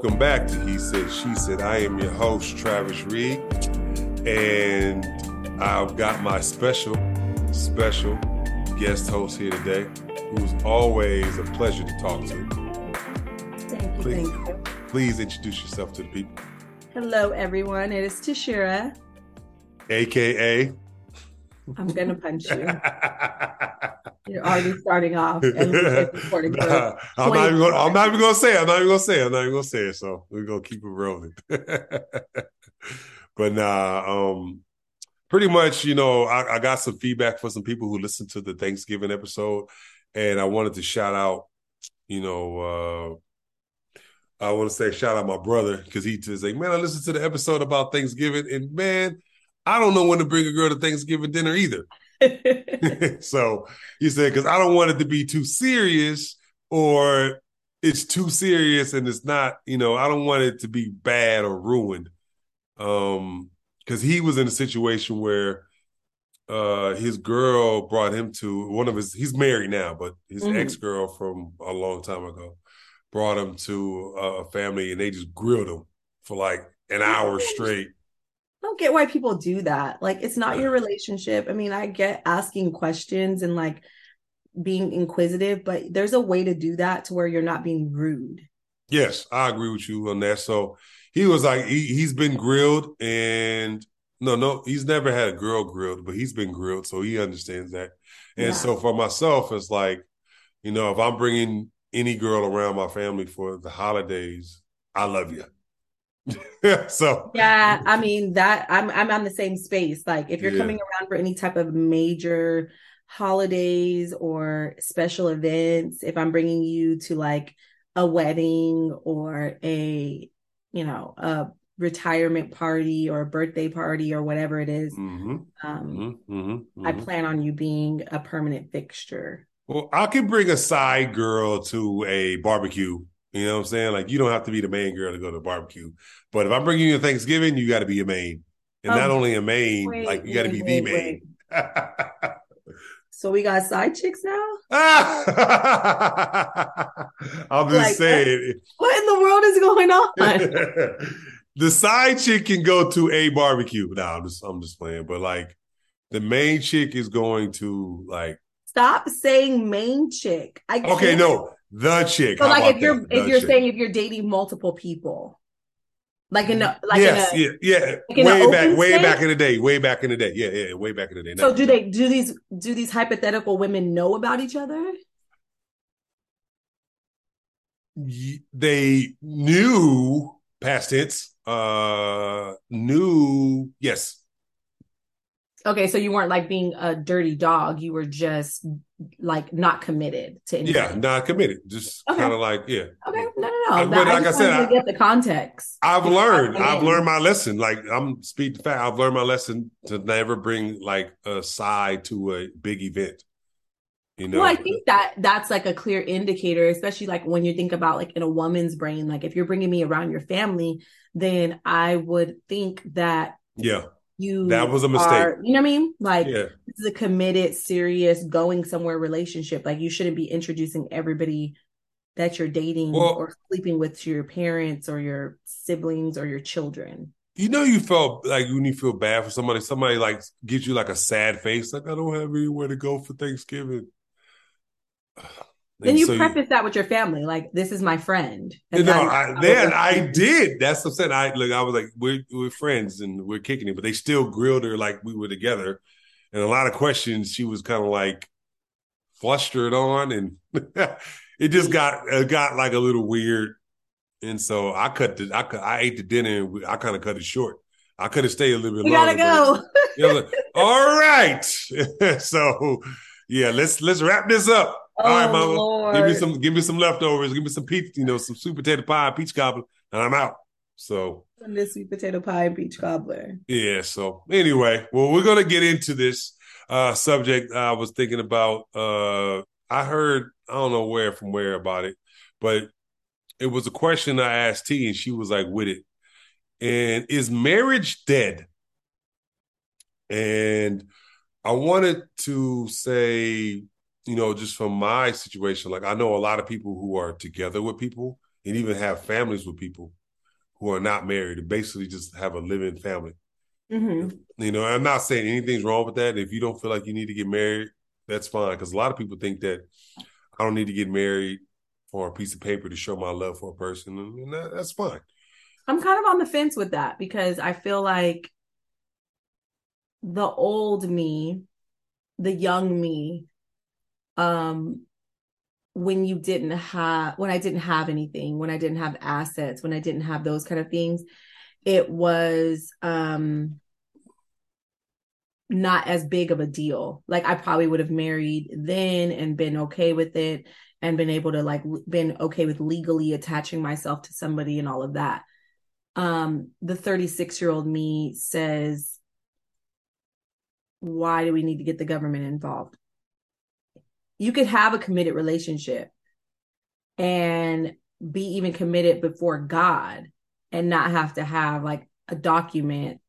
Welcome back to He Said, She Said. I am your host, Travis Reed, and I've got my special, special guest host here today, who's always a pleasure to talk to. Thank you. Please, Thank you. please introduce yourself to the people, Hello, everyone. It is Tishira. aka. I'm gonna punch you. You're already starting off. And recording Nah, I'm not even gonna, I'm not even gonna say it. I'm not even gonna say it. I'm not even gonna say it. So we're gonna keep it rolling. but nah, um, pretty much, you know, I, I got some feedback for some people who listened to the Thanksgiving episode, and I wanted to shout out, you know, uh, I want to say shout out my brother because he just like, man, I listened to the episode about Thanksgiving, and man, I don't know when to bring a girl to Thanksgiving dinner either. so he said, because I don't want it to be too serious or it's too serious and it's not, you know, I don't want it to be bad or ruined. Um, because he was in a situation where uh his girl brought him to one of his he's married now, but his Mhm. ex-girl from a long time ago brought him to a family and they just grilled him for like an hour straight. I don't get why people do that. Like, it's not your relationship. I mean, I get asking questions and like being inquisitive, but there's a way to do that to where you're not being rude. Yes, I agree with you on that. So he was like, he, he's been grilled, and no, no, he's never had a girl grilled, but he's been grilled, so he understands that. And Yeah. so for myself, it's like, you know, if I'm bringing any girl around my family for the holidays, I love you. so Yeah, I mean that I'm I'm on the same space. Like if you're Yeah. coming around for any type of major holidays or special events, if I'm bringing you to like a wedding or a, you know, a retirement party or a birthday party or whatever it is, Mhm, um, mhm, mhm, I mhm. plan on you being a permanent fixture. Well, I can bring a side girl to a barbecue. You know what I'm saying? Like, you don't have to be the main girl to go to barbecue. But if I'm bringing you to Thanksgiving, you got to be a main. And not Oh, only a main, wait, like, you got to wait, be the wait, main. So we got side chicks now? I'm just Like, saying. What in the world is going on? the side chick can go to a barbecue. No, I'm just, I'm just playing. But like, the main chick is going to like, Stop saying main chick. I okay, no, the chick. So like if you're that? if The you're chick. saying if you're dating multiple people, like in a like yes, in a, yeah, yeah. like way back, way space? back in the day, way back in the day. Yeah, yeah, way back in the day. so do they do these do these hypothetical women know about each other? They knew past tense. Uh, knew yes, Okay, so you weren't like being a dirty dog. You were just like not committed to anything. yeah, not committed. Just Okay. kind of like yeah. Okay, no, no, no. I- but I like I said, to get the context. I've learned. I've learned my lesson. Like I'm speaking fact. I've learned my lesson to never bring like a side to a big event. You know. Well, I think that that's like a clear indicator, especially like when you think about like in a woman's brain, like if you're bringing me around your family, then I would think that yeah. You That was a mistake. are- you know what I mean? Like Yeah. this is a committed, serious, going somewhere relationship. Like you shouldn't be introducing everybody that you're dating Well- or sleeping with to your parents or your siblings or your children. You know, you felt like when you feel bad for somebody, somebody like gives you like a sad face, like I don't have anywhere to go for Thanksgiving. Then you so preface that with your family, like this is my friend. You And know, then I, then I did. That's what I'm saying. I look, I was like, we're we're friends and we're kicking it, but they still grilled her like we were together, and a lot of questions she was kind of like flustered on, and it just got it got like a little weird, and so I cut the I cut, I ate the dinner and I kind of cut it short. I could have stayed a little bit We gotta longer. go. but- Yeah, like, all right, so yeah, let's let's wrap this up. All right, Oh, mama. Lord. Give me some give me some leftovers. Give me some peach, you know, some sweet potato pie, peach cobbler, and I'm out. So This sweet potato pie and peach cobbler. yeah. So anyway, well, we're gonna get into this uh subject. I was thinking about. uh I heard I don't know where from where about it, but it was a question I asked T, and she was like, "With it." And is marriage dead? And I wanted to say, you know, just from my situation, like I know a lot of people who are together with people and even have families with people who are not married and basically just have a living family. Mm-hmm. You know, I'm not saying anything's wrong with that. If you don't feel like you need to get married, that's fine. Because a lot of people think that I don't need to get married for a piece of paper to show my love for a person, and that, that's fine. I'm kind of on the fence with that because I feel like the old me, the young me, um, when you didn't have when I didn't have anything, when I didn't have assets, when I didn't have those kind of things, it was um not as big of a deal. Like I probably would have married then and been okay with it and been able to like been okay with legally attaching myself to somebody and all of that. Um the 36 year old me says why do we need to get the government involved? You could have a committed relationship and be even committed before God and not have to have like a document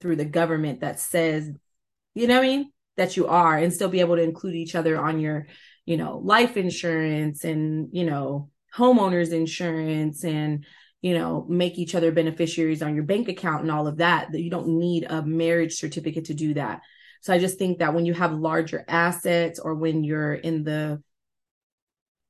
through the government that says, you know what I mean, that you are and still be able to include each other on your, you know, life insurance and, you know, homeowners insurance and, you know, make each other beneficiaries on your bank account and all of that, that you don't need a marriage certificate to do that. So I just think that when you have larger assets or when you're in the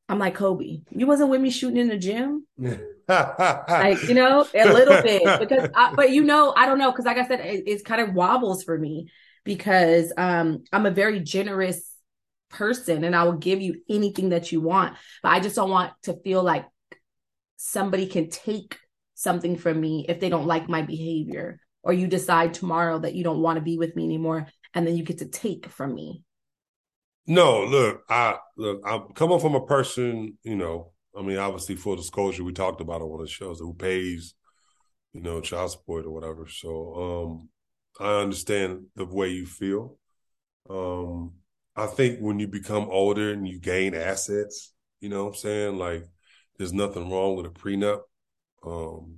I'm like Kobe. You wasn't with me shooting in the gym, like you know, a little bit because, I, but you know, I don't know because, like I said, it, it's kind of wobbles for me because um I'm a very generous person and I will give you anything that you want, but I just don't want to feel like somebody can take something from me if they don't like my behavior or you decide tomorrow that you don't want to be with me anymore and then you get to take from me. No, look, I look, I'm coming from a person, you know, I mean, obviously full disclosure, we talked about it on the shows who pays, you know, child support or whatever. So um I understand the way you feel. Um I think when you become older and you gain assets, you know what I'm saying? Like there's nothing wrong with a prenup. Um,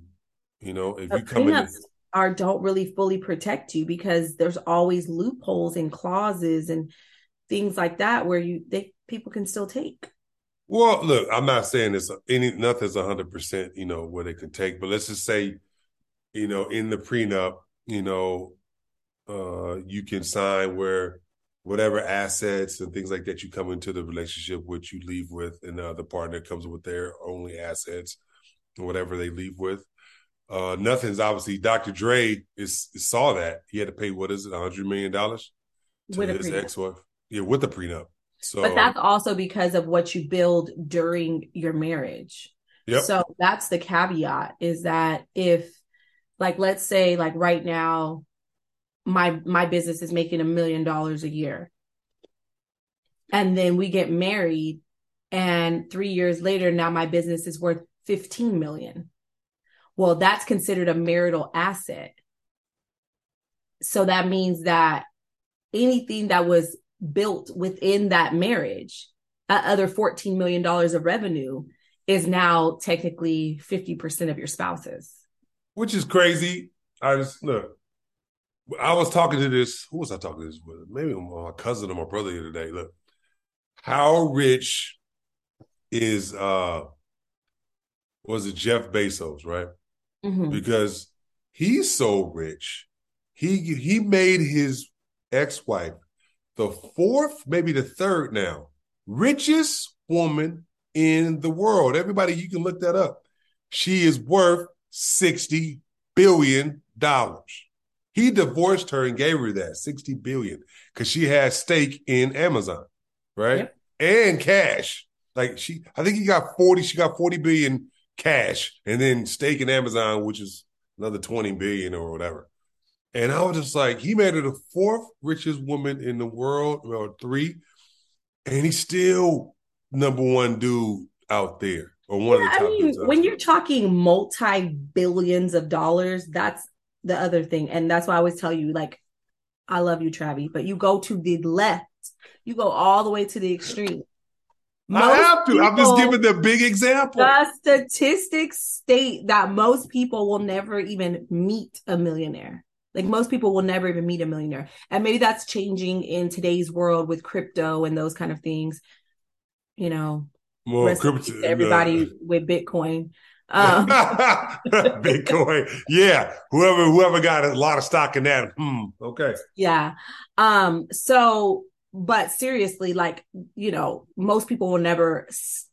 you know, if you come in are don't really fully protect you because there's always loopholes and clauses and things like that where you they people can still take. Well, look, I'm not saying it's any nothing's hundred percent, you know, where they can take, but let's just say, you know, in the prenup, you know, uh, you can sign where whatever assets and things like that you come into the relationship which you leave with, and the other partner comes with their only assets, whatever they leave with. Uh, nothing's obviously Dr. Dre is, is, saw that he had to pay what is it, hundred million dollars to with his ex wife. Yeah, with the prenup. So, but that's also because of what you build during your marriage. Yep. So that's the caveat is that if, like, let's say, like right now, my my business is making a million dollars a year, and then we get married, and three years later, now my business is worth fifteen million well, that's considered a marital asset. So that means that anything that was built within that marriage, that other $14 million of revenue is now technically 50% of your spouse's. Which is crazy. I just look, I was talking to this, who was I talking to this with? Maybe my cousin or my brother here today. Look, how rich is uh was it Jeff Bezos, right? Mm-hmm. because he's so rich. He he made his ex-wife the fourth, maybe the third now, richest woman in the world. Everybody, you can look that up. She is worth $60 billion. He divorced her and gave her that 60 billion because she has stake in Amazon, right? Yep. And cash. Like she, I think he got 40, she got 40 billion cash and then stake in Amazon, which is another 20 billion or whatever. And I was just like, he made her the fourth richest woman in the world, or three, and he's still number one dude out there, or one yeah, of the top. I mean, when you're talking multi billions of dollars, that's the other thing, and that's why I always tell you, like, I love you, Travi, but you go to the left, you go all the way to the extreme. I have to. People, I'm just giving the big example. The statistics state that most people will never even meet a millionaire. Like most people will never even meet a millionaire. And maybe that's changing in today's world with crypto and those kind of things. You know. More crypto, everybody uh, with Bitcoin. Um, Bitcoin, yeah. Whoever whoever got a lot of stock in that, hmm, okay. Yeah. Um. So, but seriously, like you know, most people will never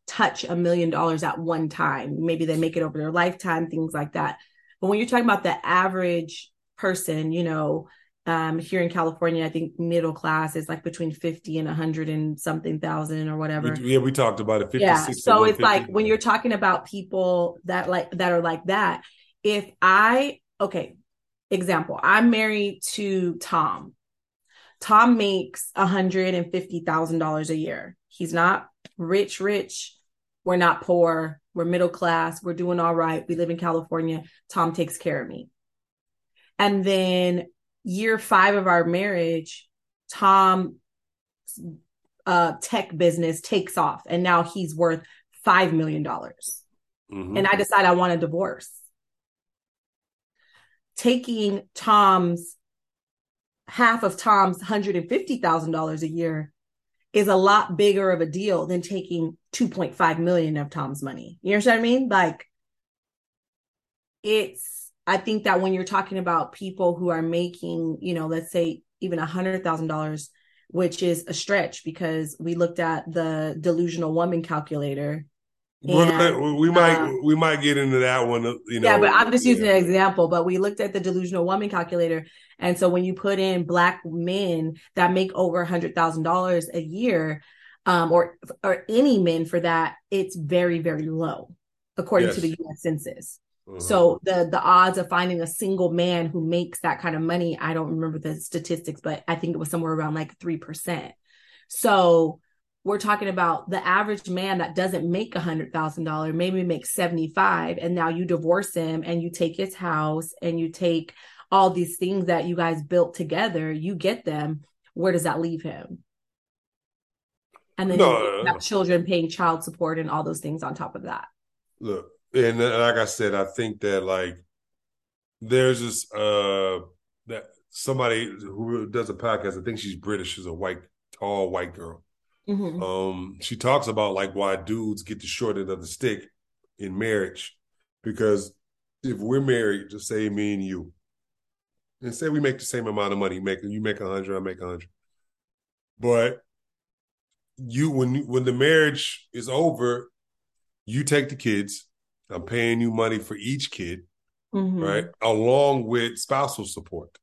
touch a million dollars at one time. Maybe they make it over their lifetime, things like that. But when you're talking about the average person, you know, um, here in California, I think middle class is like between 50 and 100 and something thousand or whatever. We, yeah, we talked about it. 50, yeah. So it's like when you're talking about people that like that are like that, if I, okay, example, I'm married to Tom. Tom makes $150,000 a year. He's not rich, rich. We're not poor. We're middle class. We're doing all right. We live in California. Tom takes care of me. And then year five of our marriage, Tom uh, tech business takes off and now he's worth $5 million. Mm-hmm. And I decide I want a divorce. Taking Tom's half of Tom's $150,000 a year is a lot bigger of a deal than taking 2.5 million of Tom's money. You know what I mean? Like it's I think that when you're talking about people who are making, you know, let's say even a hundred thousand dollars, which is a stretch because we looked at the delusional woman calculator. We might uh, we might get into that one, you know. Yeah, but I'm just using an example. But we looked at the delusional woman calculator, and so when you put in black men that make over a hundred thousand dollars a year, um, or or any men for that, it's very very low according yes. to the U.S. Census. Mm-hmm. So the the odds of finding a single man who makes that kind of money, I don't remember the statistics, but I think it was somewhere around like 3%. So we're talking about the average man that doesn't make a hundred thousand dollars, maybe makes 75, and now you divorce him and you take his house and you take all these things that you guys built together, you get them. Where does that leave him? And then no, have children paying child support and all those things on top of that. Look, and like I said, I think that like there's this uh that somebody who does a podcast. I think she's British. She's a white, tall white girl. Mm-hmm. Um, she talks about like why dudes get the short end of the stick in marriage because if we're married, just say me and you, and say we make the same amount of money, make you make a hundred, I make a hundred, but you when when the marriage is over, you take the kids, I'm paying you money for each kid, mm-hmm. right? Along with spousal support,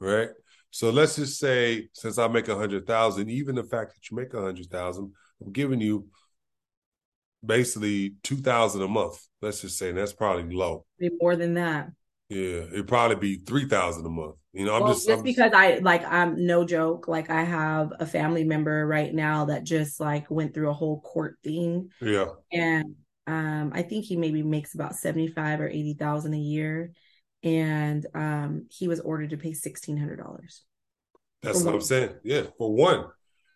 right? So let's just say, since I make a hundred thousand, even the fact that you make a hundred thousand, I'm giving you basically two thousand a month. Let's just say that's probably low. Be more than that. Yeah, it'd probably be three thousand a month. You know, I'm well, just just I'm because I like I'm no joke. Like I have a family member right now that just like went through a whole court thing. Yeah, and um, I think he maybe makes about 75 or 80,000 a year. And um, he was ordered to pay $1,600. That's what one. I'm saying. Yeah, for one.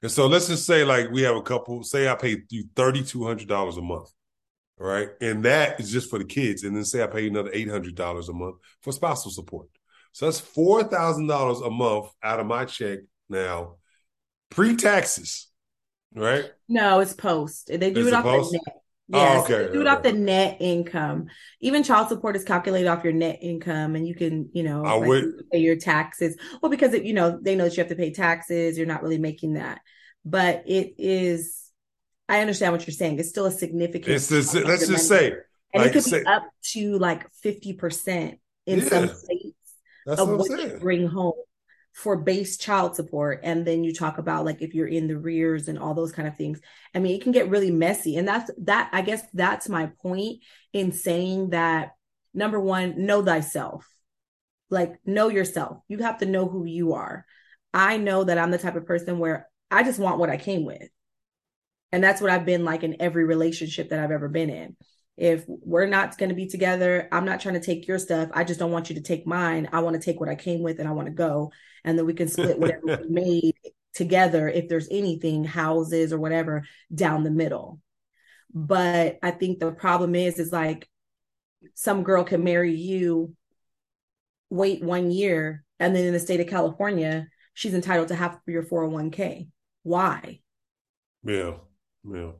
And so let's just say, like, we have a couple, say I pay you $3,200 a month. Right. And that is just for the kids. And then say I pay another $800 a month for spousal support. So that's $4,000 a month out of my check now, pre taxes. Right? No, it's post. They do is it off post? the net. Oh, yes, oh, okay. do it off the net income. Even child support is calculated off your net income, and you can, you know, I like would... pay your taxes. Well, because it, you know they know that you have to pay taxes. You're not really making that, but it is. I understand what you're saying. It's still a significant. It's this, let's just say, and like, it could say, be up to like fifty percent in yeah, some states of what, what you bring home for base child support. And then you talk about like if you're in the rears and all those kind of things. I mean it can get really messy. And that's that i guess that's my point in saying that number one know thyself. Like know yourself. You have to know who you are. I know that i'm the type of person where i just want what i came with. And that's what i've been like in every relationship that i've ever been in if we're not going to be together, I'm not trying to take your stuff. I just don't want you to take mine. I want to take what I came with and I want to go. And then we can split whatever we made together, if there's anything, houses or whatever, down the middle. But I think the problem is, is like some girl can marry you, wait one year, and then in the state of California, she's entitled to half of your 401k. Why? Yeah. Yeah.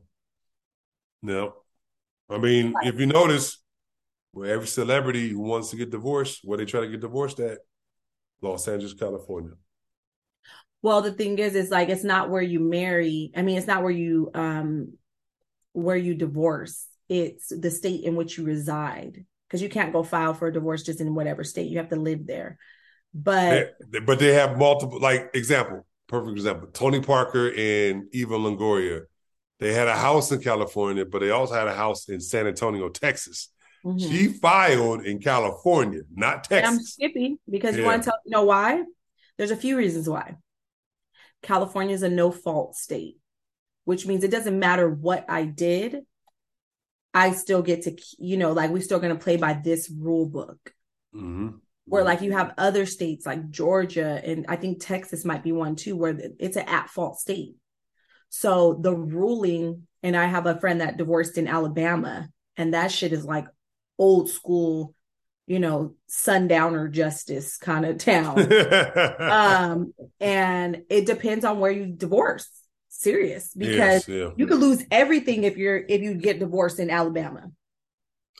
No. I mean, if you notice, where every celebrity who wants to get divorced, where they try to get divorced at, Los Angeles, California. Well, the thing is, it's like it's not where you marry. I mean, it's not where you um where you divorce. It's the state in which you reside. Because you can't go file for a divorce just in whatever state. You have to live there. But They- but they have multiple like example, perfect example. Tony Parker and Eva Longoria. They had a house in California, but they also had a house in San Antonio, Texas. mhm. She filed in California, not And I'm Texas. skippy because you want to tell you know why? There's a few reasons why. California is a no fault state, which means it doesn't matter what I did. I still get to, you know, like we're still going to play by this rule book. Mhm. Where like you have other states like Georgia and I think Texas might be one too, where it's an at fault state. So the ruling, and I have a friend that divorced in Alabama, and that shit is like old school, you know, sundowner justice kind of town. um, and it depends on where you divorce. Serious, because Yes, yeah. you could lose everything if you're if you get divorced in Alabama.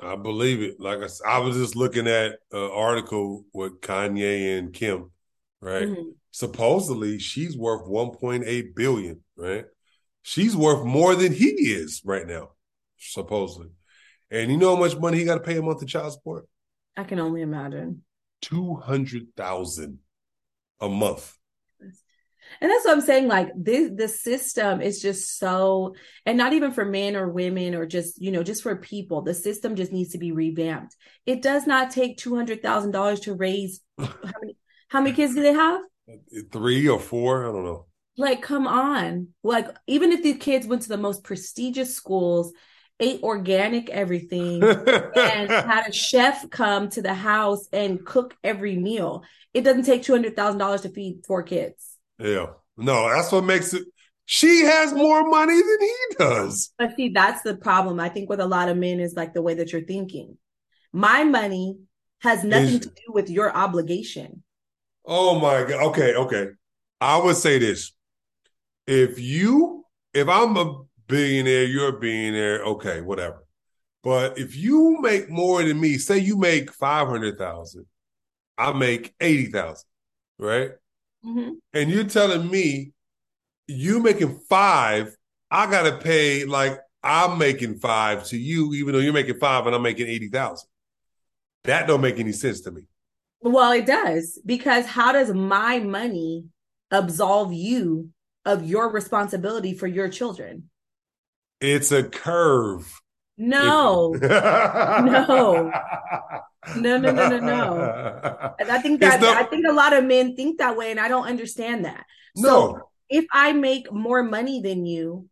I believe it. Like I was just looking at an article with Kanye and Kim, right? Mhm. Supposedly she's worth 1.8 billion, right? She's worth more than he is right now, supposedly. And you know how much money he got to pay a month in child support? I can only imagine. 200,000 a month. And that's what I'm saying. Like this, the system is just so, and not even for men or women or just, you know, just for people. The system just needs to be revamped. It does not take two hundred thousand dollars to raise. How many? How many kids do they have? Three or four, I don't know. Like, come on. Like, even if these kids went to the most prestigious schools, ate organic everything, and had a chef come to the house and cook every meal, it doesn't take two hundred thousand dollars to feed four kids. yeah. No, that's what makes it. She has more money than he does. But see, that's the problem. I think with a lot of men is like the way that you're thinking. My money has nothing to do with your obligation. Oh my God. Okay, okay. I would say this. If you, if I'm a billionaire, you're a billionaire, okay, whatever. But if you make more than me, say you make 500,000, I make 80,000, right? Mhm. And you're telling me you making five, I got to pay like I'm making five to you, even though you're making five and I'm making 80,000. That don't make any sense to me. Well, it does because how does my money absolve you of your responsibility for your children? It's a curve. No. no. No, no, no, no, no. And I think that I think a lot of men think that way, and I don't understand that. No. So if I make more money than you,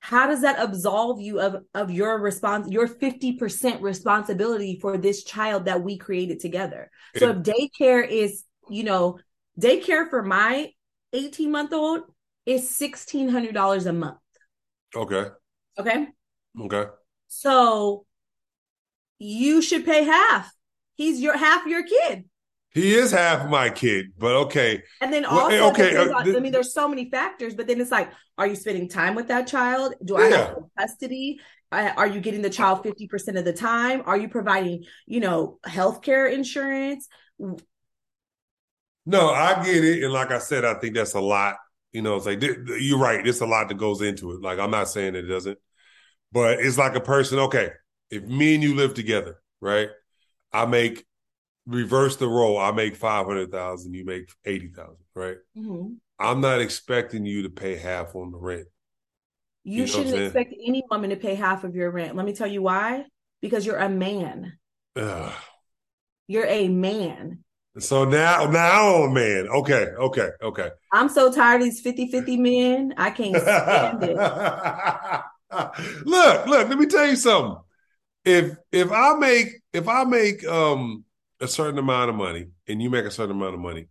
how does that absolve you of of your response, your 50% responsibility for this child that we created together? So if daycare is, you know, daycare for my 18 month old is $1,600 a month. Okay. Okay. Okay. So you should pay half. He's your half your kid. He is half my kid, but okay. And then Well, also, okay, uh, I mean, there's so many factors, but then it's like, are you spending time with that child? Do I Yeah. have custody? Are you getting the child 50% of the time? Are you providing, you know, healthcare insurance? No, I get it. And like I said, I think that's a lot. You know, it's like you're right. It's a lot that goes into it. Like I'm not saying it doesn't, but it's like a person. Okay, if me and you live together, right? I make reverse the role. I make five hundred thousand. You make eighty thousand, right? Mhm. I'm not expecting you to pay half on the rent. You, You know shouldn't expect any woman to pay half of your rent. Let me tell you why. Because you're a man. Ugh. You're a man. So now, now man. Okay, okay, okay. I'm so tired of these 50 50 men. I can't stand it. look, look, let me tell you something. If if I make if I make um a certain amount of money and you make a certain amount of money,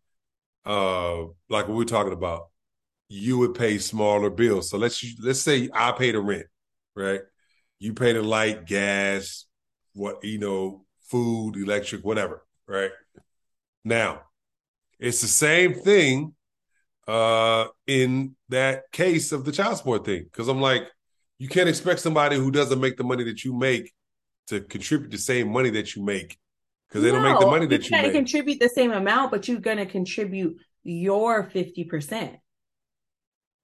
uh like what we're talking about, you would pay smaller bills. So let's let's say I pay the rent, right? You pay the light, gas, what you know, food, electric, whatever, right? Now, it's the same thing uh in that case of the child support thing because i'm like you can't expect somebody who doesn't make the money that you make to contribute the same money that you make because they no, don't make the money that you, make. you make. contribute the same amount, but you're going to contribute your 50%.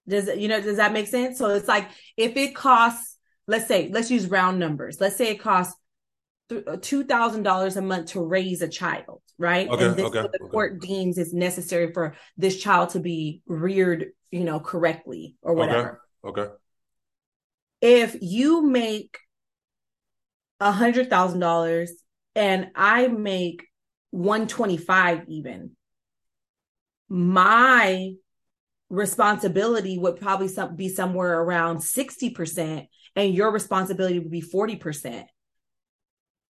Does you know, does that make sense? So it's like if it costs, let's say, let's use round numbers. Let's say it costs uh, two thousand dollars a month to raise a child, right? Okay, and this okay, the okay. court deems is necessary for this child to be reared, you know, correctly or whatever. Okay. okay. If you make a hundred thousand dollars and I make 125 even, my responsibility would probably be somewhere around 60% and your responsibility would be 40%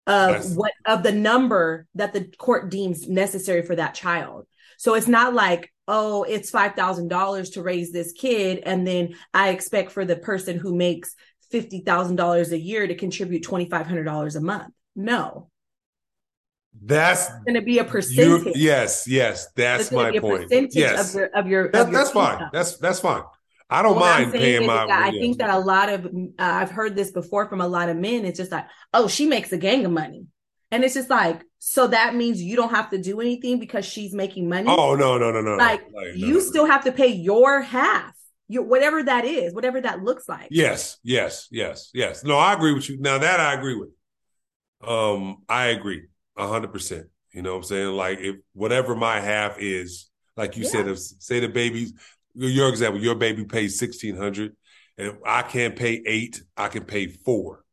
of what of the number that the court deems necessary for that child. So it's not like, oh, it's $5,000 to raise this kid and then I expect for the person who makes $50,000 a year to contribute $2,500 a month. No. That's going to be a percentage. Yes, yes, that's my point. yes, of your, of your, that, of your that's fine. That's that's fine. I don't what mind paying my. I think that a lot of uh, I've heard this before from a lot of men. It's just like, oh, she makes a gang of money, and it's just like, so that means you don't have to do anything because she's making money. Oh no, no, no, no. Like, like you no, still no. have to pay your half your whatever that is, whatever that looks like. Yes, yes, yes, yes. No, I agree with you. Now that I agree with. Um, I agree hundred percent. You know what I'm saying? Like if whatever my half is, like you yeah. said, if say the baby's your example, your baby pays sixteen hundred, and I can't pay eight, I can pay four.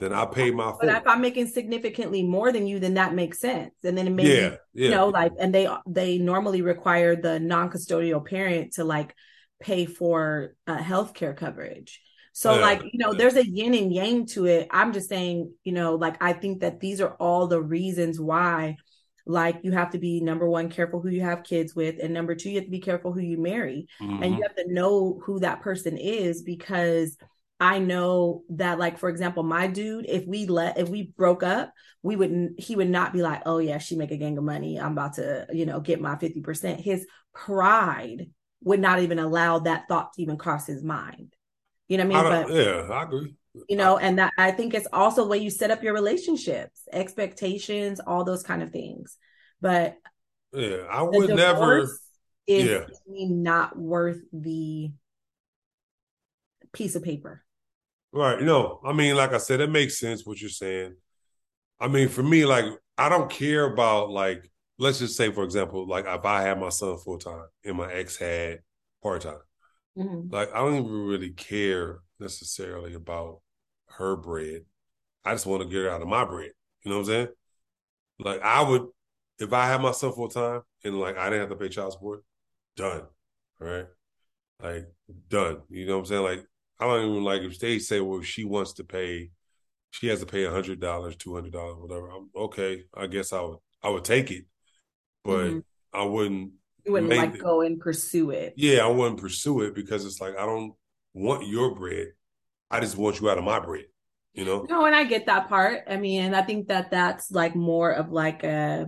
Then I pay my. Four. But if I'm making significantly more than you, then that makes sense. And then it maybe yeah, yeah. you know like, and they they normally require the non custodial parent to like pay for uh, health care coverage. So, yeah. like, you know, there's a yin and yang to it. I'm just saying, you know, like, I think that these are all the reasons why, like, you have to be number one, careful who you have kids with. And number two, you have to be careful who you marry. Mm-hmm. And you have to know who that person is because I know that, like, for example, my dude, if we let, if we broke up, we wouldn't, he would not be like, oh, yeah, she make a gang of money. I'm about to, you know, get my 50%. His pride would not even allow that thought to even cross his mind. You know what I mean? I but, yeah, I agree. You know, and that I think it's also the way you set up your relationships, expectations, all those kind of things. But yeah, I would never. Is yeah. not worth the piece of paper. Right. No, I mean, like I said, it makes sense what you're saying. I mean, for me, like, I don't care about like, let's just say, for example, like if I had my son full time and my ex had part time. Mm-hmm. Like I don't even really care necessarily about her bread. I just want to get her out of my bread. You know what I'm saying? Like I would, if I had my son full time and like I didn't have to pay child support, done. Right? Like done. You know what I'm saying? Like I don't even like if they say, well, she wants to pay, she has to pay a hundred dollars, two hundred dollars, whatever. I'm okay. I guess I would I would take it, but mm-hmm. I wouldn't you wouldn't like go and pursue it. Yeah, I wouldn't pursue it because it's like I don't want your bread. I just want you out of my bread. You know. No, and I get that part. I mean, and I think that that's like more of like a,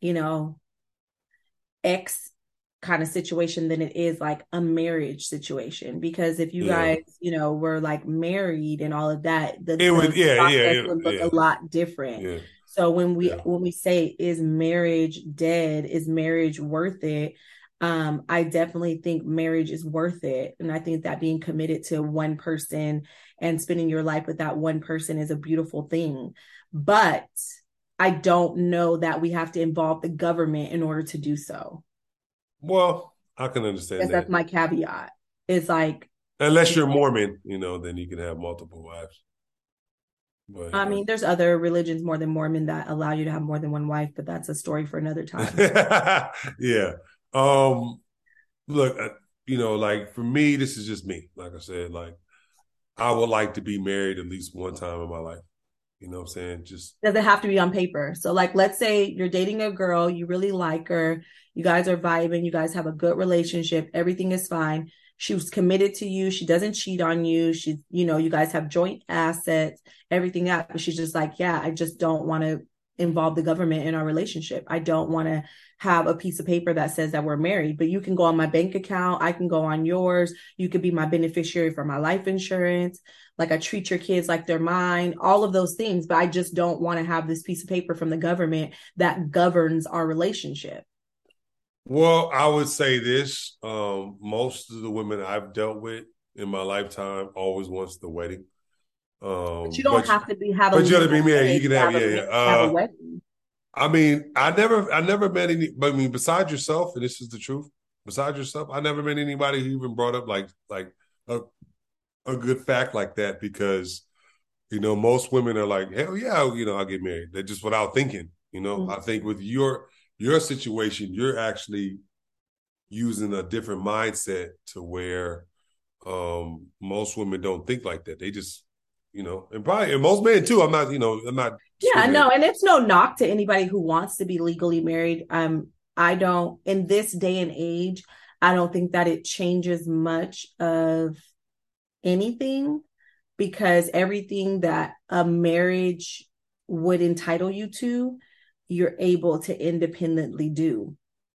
you know, ex kind of situation than it is like a marriage situation because if you yeah. guys you know were like married and all of that the, it would yeah yeah, yeah would look yeah. a lot different. So when we when we say is marriage dead, is marriage worth it? Um, I definitely think marriage is worth it. And I think that being committed to one person and spending your life with that one person is a beautiful thing. But I don't know that we have to involve the government in order to do so. Well, I can understand that. That's my caveat. It's like unless you're Mormon, you know, then you can have multiple wives. But, I mean, there's other religions more than Mormon that allow you to have more than one wife, but that's a story for another time. yeah. Um, look, uh, you know, like for me, this is just me. Like I said, like I would like to be married at least one time in my life. You know what I'm saying? Just does it have to be on paper? So, like, let's say you're dating a girl, you really like her, you guys are vibing, you guys have a good relationship, everything is fine she was committed to you she doesn't cheat on you she you know you guys have joint assets everything else but she's just like yeah i just don't want to involve the government in our relationship. I don't want to have a piece of paper that says that we're married, but you can go on my bank account. I can go on yours. You could be my beneficiary for my life insurance. Like I treat your kids like they're mine, all of those things. But I just don't want to have this piece of paper from the government that governs our relationship. Well, I would say this: um, most of the women I've dealt with in my lifetime always wants the wedding. Um, but you don't but, have to be have. But you got to be married. You can have, have yeah, yeah. Uh, have a wedding. I mean, I never, I never met any. But I mean, besides yourself, and this is the truth. Besides yourself, I never met anybody who even brought up like, like a, a good fact like that because, you know, most women are like, hell yeah, you know, I'll get married. They're just without thinking. You know, mm-hmm. I think with your your situation, you're actually using a different mindset to where um most women don't think like that. They just you know, and probably and most men too. I'm not, you know, I'm not. Yeah, no, and it's no knock to anybody who wants to be legally married. Um, I don't in this day and age, I don't think that it changes much of anything because everything that a marriage would entitle you to, you're able to independently do.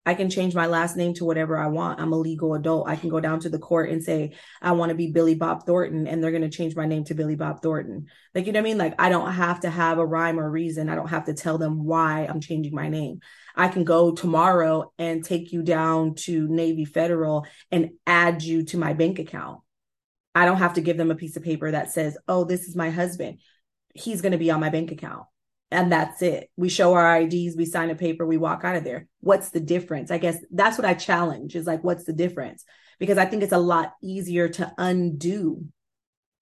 I can change my last name to whatever I want. I'm a legal adult. I can go down to the court and say, I want to be Billy Bob Thornton, and they're going to change my name to Billy Bob Thornton. Like, you know what I mean? Like, I don't have to have a rhyme or reason. I don't have to tell them why I'm changing my name. I can go tomorrow and take you down to Navy Federal and add you to my bank account. I don't have to give them a piece of paper that says, oh, this is my husband. He's going to be on my bank account and that's it. We show our IDs, we sign a paper, we walk out of there. What's the difference? I guess that's what I challenge is like, what's the difference? Because I think it's a lot easier to undo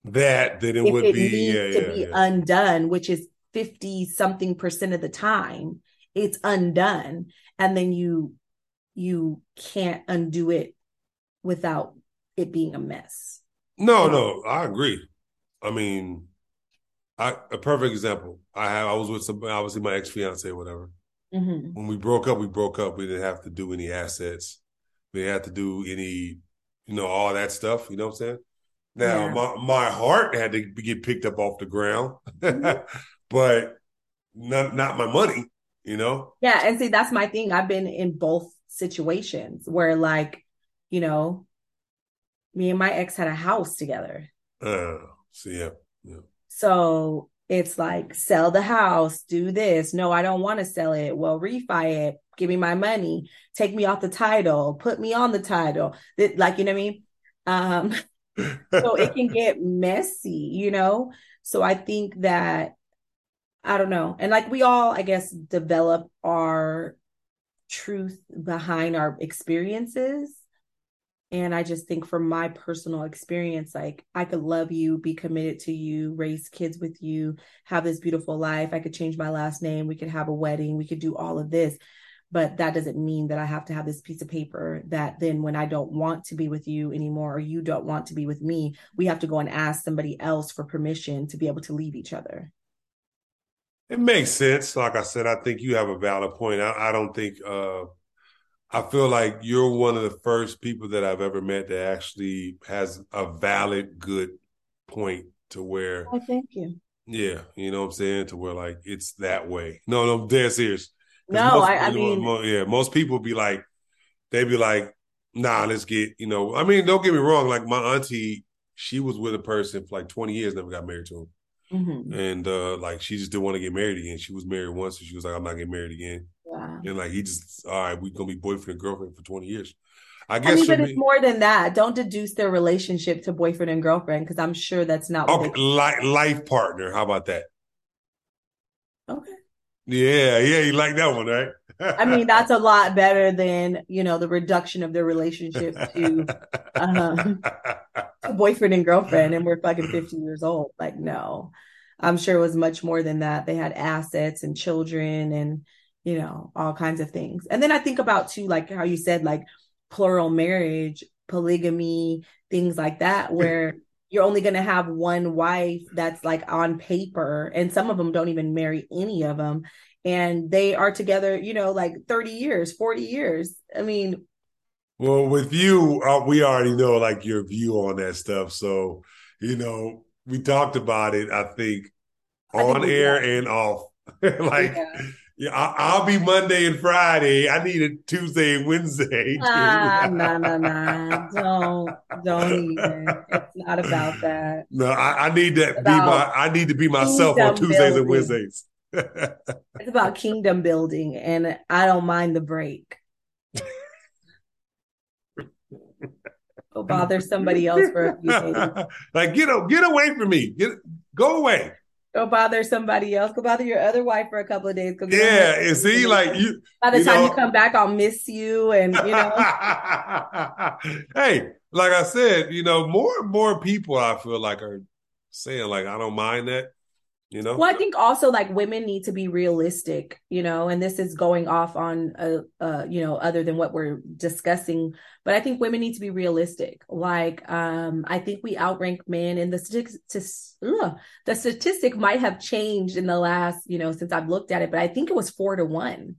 that than it would it be yeah, to yeah, be yeah. undone, which is 50 something percent of the time it's undone. And then you you can't undo it without it being a mess. No, no, I agree. I mean, I, a perfect example. I have I was with some obviously my ex fiance or whatever. Mm-hmm. When we broke up, we broke up. We didn't have to do any assets. We didn't have to do any, you know, all that stuff. You know what I'm saying? Now yeah. my my heart had to get picked up off the ground, mm-hmm. but not not my money. You know? Yeah, and see that's my thing. I've been in both situations where like, you know, me and my ex had a house together. Uh, so yeah, yeah. So it's like sell the house, do this. No, I don't want to sell it. Well, refi it, give me my money, take me off the title, put me on the title. Like, you know what I mean? Um, so it can get messy, you know? So I think that I don't know. And like we all, I guess, develop our truth behind our experiences. And I just think from my personal experience, like I could love you, be committed to you, raise kids with you, have this beautiful life. I could change my last name. We could have a wedding. We could do all of this. But that doesn't mean that I have to have this piece of paper that then when I don't want to be with you anymore or you don't want to be with me, we have to go and ask somebody else for permission to be able to leave each other. It makes sense. Like I said, I think you have a valid point. I, I don't think uh I feel like you're one of the first people that I've ever met that actually has a valid, good point to where. Oh, thank you. Yeah, you know what I'm saying? To where like it's that way. No, no, I'm dead serious. No, most, I, I mean, most, yeah, most people be like, they be like, nah, let's get, you know, I mean, don't get me wrong. Like my auntie, she was with a person for like 20 years, never got married to him. Mm-hmm. And uh like she just didn't want to get married again. She was married once, and she was like, I'm not getting married again. And like he just, all right, we're gonna be boyfriend and girlfriend for 20 years. I guess I mean, but me, it's more than that. Don't deduce their relationship to boyfriend and girlfriend because I'm sure that's not okay. Li- life partner. How about that? Okay. Yeah, yeah, you like that one, right? I mean, that's a lot better than you know the reduction of their relationship to, uh, to boyfriend and girlfriend, and we're fucking 50 years old. Like, no, I'm sure it was much more than that. They had assets and children and you know, all kinds of things. And then I think about too, like how you said, like plural marriage, polygamy, things like that, where you're only going to have one wife that's like on paper, and some of them don't even marry any of them. And they are together, you know, like 30 years, 40 years. I mean, well, with you, uh, we already know like your view on that stuff. So, you know, we talked about it, I think, on I think air and off like, yeah. Yeah I, will be Monday and Friday. I need a Tuesday and Wednesday. Ah, no, no, no. Don't, don't even. It's not about that. No, I, I need to be my. I need to be myself on Tuesdays building. and Wednesdays. it's about kingdom building, and I don't mind the break. Go bother somebody else for a few days. like get get away from me. Get go away. Go bother somebody else. Go bother your other wife for a couple of days. yeah, and see, like you. By the you time know, you come back, I'll miss you, and you know. hey, like I said, you know, more and more people I feel like are saying like I don't mind that you know? Well i think also like women need to be realistic you know and this is going off on a, uh you know other than what we're discussing but i think women need to be realistic. Like um i think we outrank men and the statistics ugh, the statistic might have changed in the last you know since i've looked at it but i think it was four to one.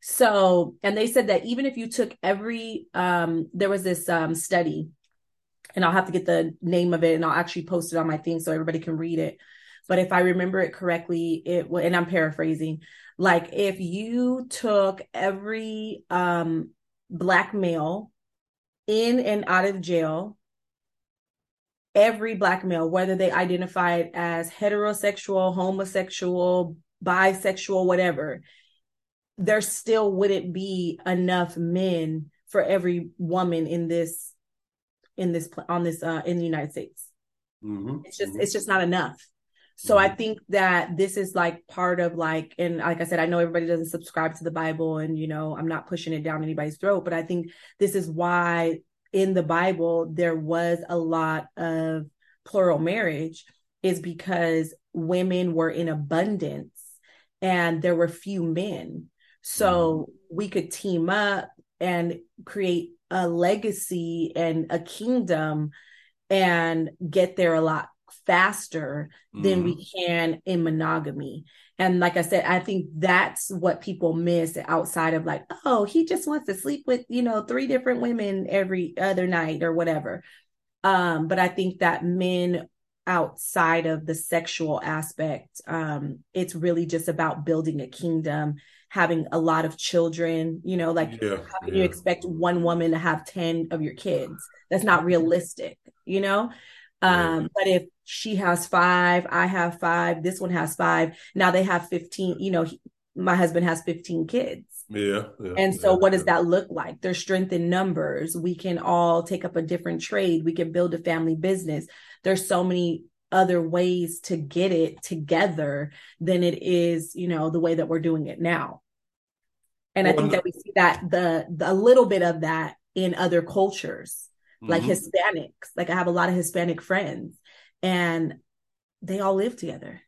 So and they said that even if you took every um there was this um study and I'll have to get the name of it and I'll actually post it on my thing so everybody can read it but if I remember it correctly, it and I'm paraphrasing, like if you took every um black male in and out of jail, every black male, whether they identified as heterosexual, homosexual, bisexual, whatever, there still wouldn't be enough men for every woman in this in this on this uh in the United States. Mm-hmm. It's just mm-hmm. it's just not enough. So I mm-hmm. think that this is like part of like, and like I said, I know everybody doesn't subscribe to the Bible and, you know, I'm not pushing it down anybody's throat, but I think this is why in the Bible there was a lot of plural marriage is because women were in abundance and there were few men. So mm-hmm. we could team up and create a legacy and a kingdom and get there a lot faster mm. than we mm-hmm. can in monogamy. And like I said, I think that's what people miss outside of like, oh, he just wants to sleep with, you know, three different women every other night or whatever. Um, but I think that men outside of the sexual aspect, um, it's really just about building a kingdom, having a lot of children, you know, like yeah, how can yeah. you expect one woman to have 10 of your kids? That's not realistic, you know? Um, but if she has five, I have five, this one has five, now they have 15, you know, he, my husband has 15 kids. Yeah. yeah and so, yeah, what does that look like? There's strength in numbers. We can all take up a different trade. We can build a family business. There's so many other ways to get it together than it is, you know, the way that we're doing it now. And well, I think that we see that the, the a little bit of that in other cultures like mm-hmm. Hispanics. Like I have a lot of Hispanic friends and they all live together.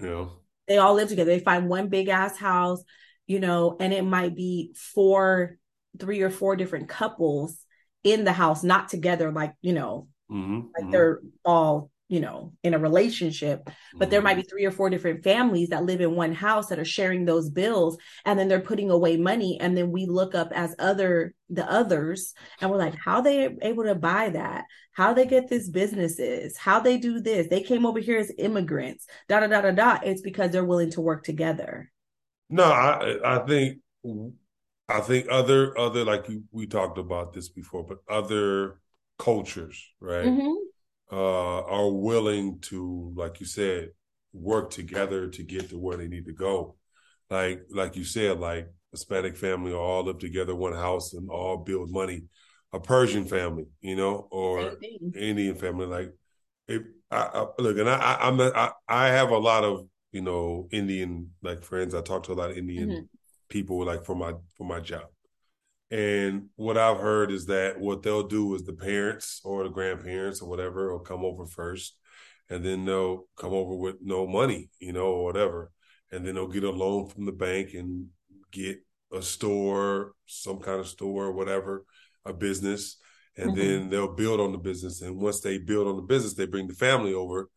Yeah. They all live together. They find one big ass house, you know, and it might be four, three or four different couples in the house, not together, like, you know, mm-hmm. like mm-hmm. they're all you know, in a relationship, but there might be mm-hmm. three or four different families that live in one house that are sharing those bills and then they're putting away money. And then we look up as other, the others, and we're like, how they able to buy that? How they get these businesses? How they do this? They came over here as immigrants, da da da da da. It's because they're willing to work together. No, I, I think, I think other, other, like you, we talked about this before, but other cultures, right? Mm-hmm uh, are willing to, like you said, work together to get to where they need to go. Like like you said, like Hispanic family all live together one house and all build money. A Persian family, you know, or Indian family. Like, if I, I, look, and I, I I'm a, I, I have a lot of you know Indian like friends. I talk to a lot of Indian mm-hmm. people like for my for my job. And what I've heard is that what they'll do is the parents or the grandparents or whatever will come over first, and then they'll come over with no money, you know, or whatever, and then they'll get a loan from the bank and get a store, some kind of store, or whatever, a business, and mm-hmm. then they'll build on the business. And once they build on the business, they bring the family over,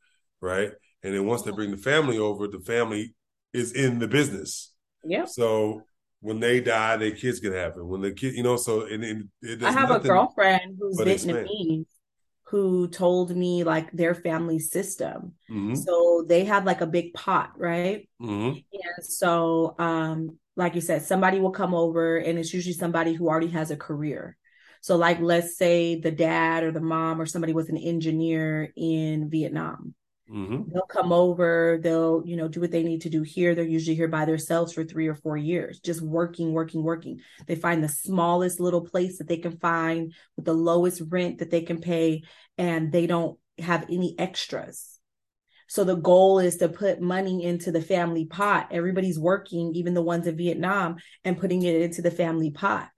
right? And then once they bring the family over, the family is in the business. Yeah. So when they die, their kids can have it. When the kid, you know, so and, and I have a girlfriend who's Vietnamese who told me like their family system. Mm-hmm. So they have like a big pot, right? Mm-hmm. And so, um, like you said, somebody will come over, and it's usually somebody who already has a career. So, like, let's say the dad or the mom or somebody was an engineer in Vietnam. Mm-hmm. They'll come over, they'll, you know, do what they need to do here. They're usually here by themselves for three or four years, just working, working, working. They find the smallest little place that they can find with the lowest rent that they can pay, and they don't have any extras. So the goal is to put money into the family pot. Everybody's working, even the ones in Vietnam, and putting it into the family pot.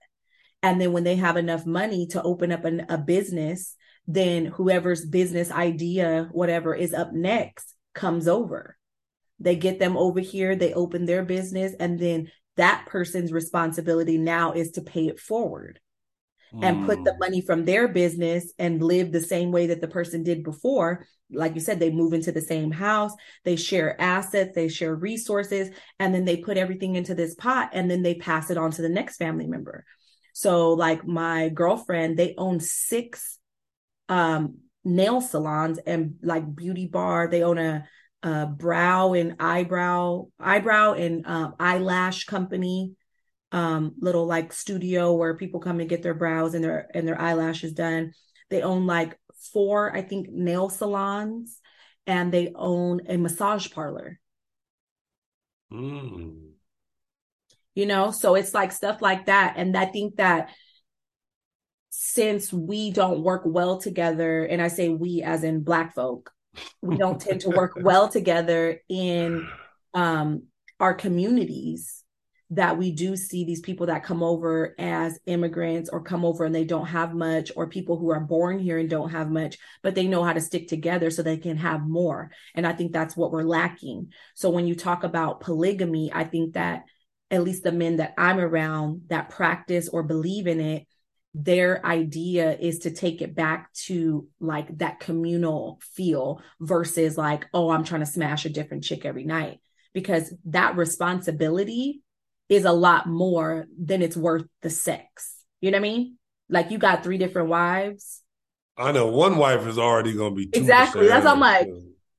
And then when they have enough money to open up an, a business, then whoever's business idea, whatever is up next, comes over. They get them over here, they open their business, and then that person's responsibility now is to pay it forward mm. and put the hmm. money from their business and live the same way that the person did before. Like you said, they move into the same house, they share assets, they share resources, and then they put everything into this pot and then they pass it on to the next family member. So, like my girlfriend, they own six um, nail salons and like beauty bar. They own a, a brow and eyebrow, eyebrow and um, eyelash company, um, little like studio where people come and get their brows and their and their eyelashes done. They own like four, I think, nail salons, and they own a massage parlor. Mm. You know, so it's like stuff like that, and I think that since we don't work well together, and I say we as in Black folk, we don't tend to work well together in um, our communities. That we do see these people that come over as immigrants or come over and they don't have much, or people who are born here and don't have much, but they know how to stick together so they can have more. And I think that's what we're lacking. So when you talk about polygamy, I think that at least the men that I'm around that practice or believe in it, their idea is to take it back to like that communal feel versus like, oh, I'm trying to smash a different chick every night. Because that responsibility is a lot more than it's worth the sex. You know what I mean? Like you got three different wives. I know one wife is already going to be exactly. That's I'm like,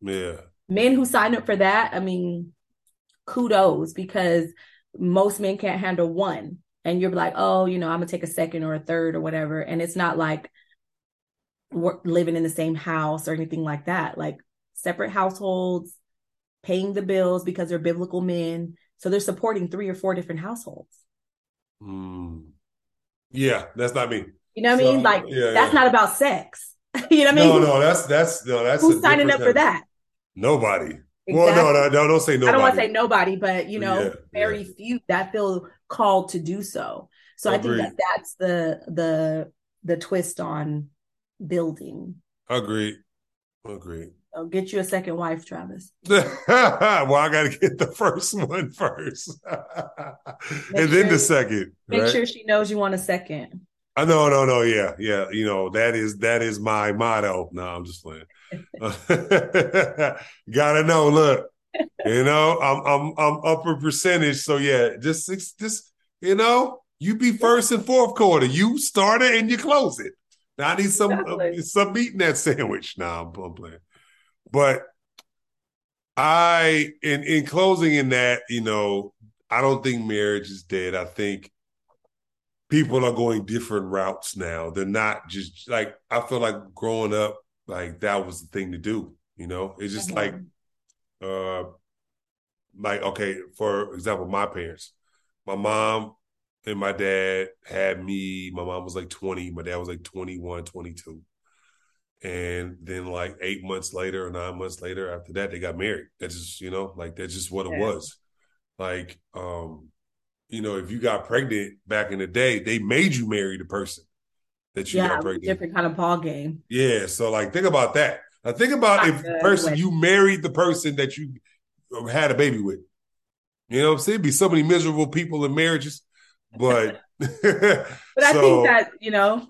yeah. Men who sign up for that, I mean, kudos because most men can't handle one and you're like, oh, you know, I'm gonna take a second or a third or whatever. And it's not like we're living in the same house or anything like that. Like separate households, paying the bills because they're biblical men. So they're supporting three or four different households. Mm. Yeah, that's not me. You know what so, I mean? Like yeah, that's yeah. not about sex. you know what I mean? No, no, that's that's no, that's who's signing up for that? Nobody. Exactly. Well, no, no, no, don't say nobody. I don't want to say nobody, but you know, yeah, very yeah. few that feel called to do so. So Agreed. I think that that's the the the twist on building. Agreed. Agreed. I'll get you a second wife, Travis. well, I got to get the first one first, and then the second. Make right? sure she knows you want a second. Uh, I know, no, no, yeah, yeah. You know that is that is my motto. No, I'm just playing. Gotta know. Look, you know, I'm I'm I'm upper percentage. So yeah, just just you know, you be first and fourth quarter. You start it and you close it. Now I need some uh, some meat in that sandwich. Now nah, I'm, I'm playing, but I in in closing in that, you know, I don't think marriage is dead. I think people are going different routes now. They're not just like I feel like growing up, like that was the thing to do. You know, it's just like, uh, like okay, for example, my parents, my mom and my dad had me. My mom was like 20, my dad was like 21, 22. And then like eight months later or nine months later after that, they got married. That's just, you know, like that's just what yeah. it was. Like, um, you know, if you got pregnant back in the day, they made you marry the person that you yeah, pregnant. Different kind of ball game. Yeah. So like think about that. Now think about if the person you married the person that you had a baby with. You know what I'm saying? Be so many miserable people in marriages. But But I think that, you know,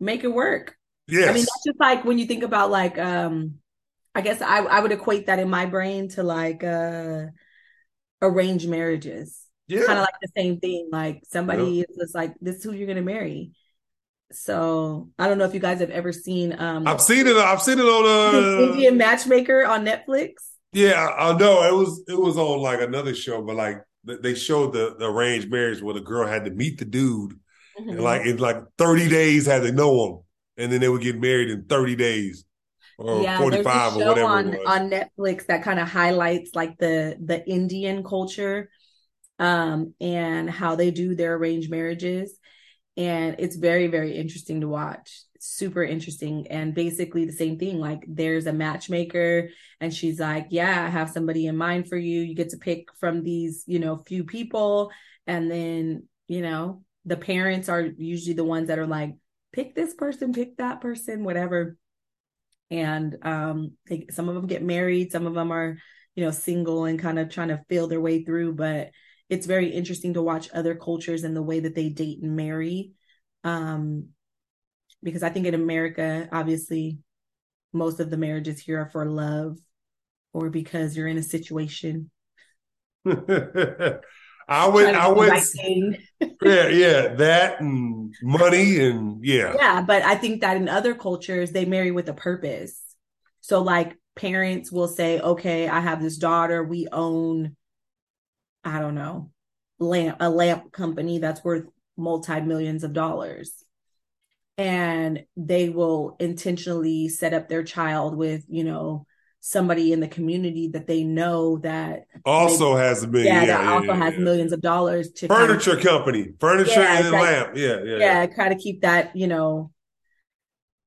make it work. Yes. I mean, that's just like when you think about like um I guess I I would equate that in my brain to like uh arranged marriages yeah. kind of like the same thing. Like somebody yeah. is just like, this is who you're gonna marry. So I don't know if you guys have ever seen. Um, I've seen it. I've seen it on uh, Indian Matchmaker on Netflix. Yeah, I know it was it was on like another show, but like they showed the, the arranged marriage where the girl had to meet the dude, mm-hmm. and like in like thirty days had to know him, and then they would get married in thirty days or yeah, 45 or whatever on, on Netflix that kind of highlights like the the Indian culture um and how they do their arranged marriages and it's very very interesting to watch. Super interesting. And basically the same thing like there's a matchmaker and she's like yeah i have somebody in mind for you. You get to pick from these you know few people. And then you know the parents are usually the ones that are like pick this person pick that person whatever. And um they, some of them get married. Some of them are you know single and kind of trying to feel their way through. But it's very interesting to watch other cultures and the way that they date and marry um because i think in america obviously most of the marriages here are for love or because you're in a situation I would, I would, yeah, yeah, that and money and yeah, yeah. But I think that in other cultures they marry with a purpose. So, like parents will say, "Okay, I have this daughter. We own, I don't know, lamp a lamp company that's worth multi millions of dollars." And they will intentionally set up their child with, you know, somebody in the community that they know that also maybe, has a million. Yeah, yeah that yeah, also yeah, has millions of dollars to furniture kind of, company, furniture and lamp. Yeah, yeah, yeah. Try to keep that, you know,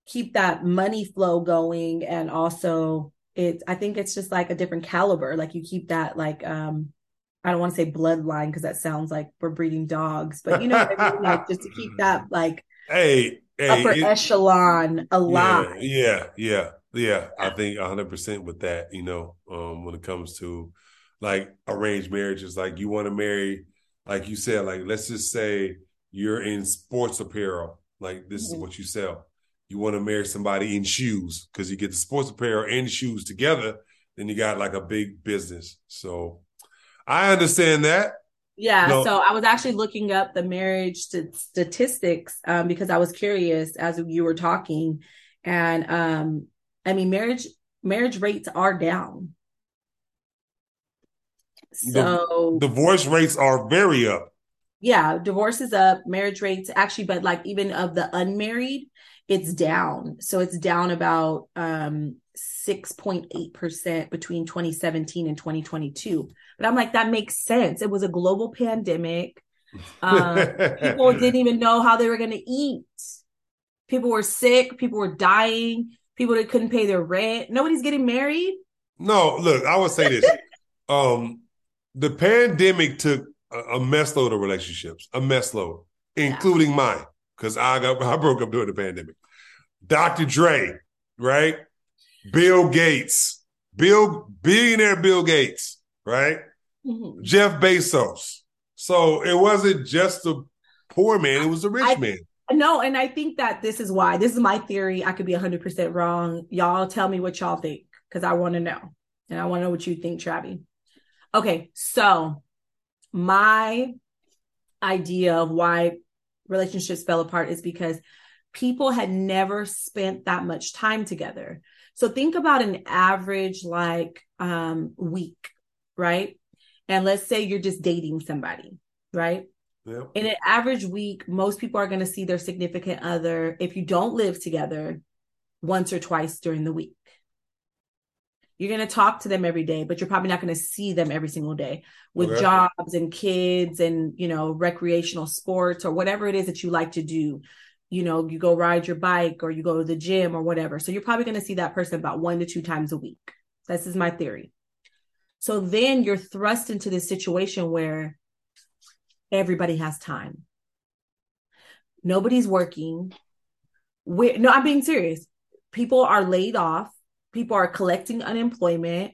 keep that money flow going, and also it. I think it's just like a different caliber. Like you keep that, like um, I don't want to say bloodline because that sounds like we're breeding dogs, but you know, I mean? like just to keep that like hey, hey upper it, echelon alive. Yeah, yeah, yeah. Yeah, I think 100% with that, you know, um, when it comes to like arranged marriages, like you want to marry, like you said, like let's just say you're in sports apparel, like this mm-hmm. is what you sell. You want to marry somebody in shoes because you get the sports apparel and shoes together, then you got like a big business. So I understand that. Yeah, no. so I was actually looking up the marriage st- statistics um, because I was curious as you were talking, and um, I mean, marriage marriage rates are down. So the, divorce rates are very up. Yeah, divorce is up, marriage rates actually, but like even of the unmarried, it's down. So it's down about um 6.8% between 2017 and 2022. But I'm like, that makes sense. It was a global pandemic. Um, people didn't even know how they were going to eat. People were sick. People were dying people that couldn't pay their rent. Nobody's getting married. No, look, I would say this. um, the pandemic took a, a mess load of relationships, a mess load, including yeah. mine, because I got I broke up during the pandemic. Dr. Dre, right? Bill Gates, Bill billionaire Bill Gates, right? Mm-hmm. Jeff Bezos. So it wasn't just the poor man; it was the rich I, man. No, and I think that this is why. This is my theory. I could be 100% wrong. Y'all tell me what y'all think because I want to know. And I want to know what you think, Travi. Okay, so my idea of why relationships fell apart is because people had never spent that much time together. So think about an average like um week, right? And let's say you're just dating somebody, right? Yep. In an average week, most people are going to see their significant other, if you don't live together, once or twice during the week. You're going to talk to them every day, but you're probably not going to see them every single day with okay. jobs and kids and, you know, recreational sports or whatever it is that you like to do. You know, you go ride your bike or you go to the gym or whatever. So you're probably going to see that person about one to two times a week. This is my theory. So then you're thrust into this situation where everybody has time. Nobody's working. we no, I'm being serious. People are laid off. People are collecting unemployment.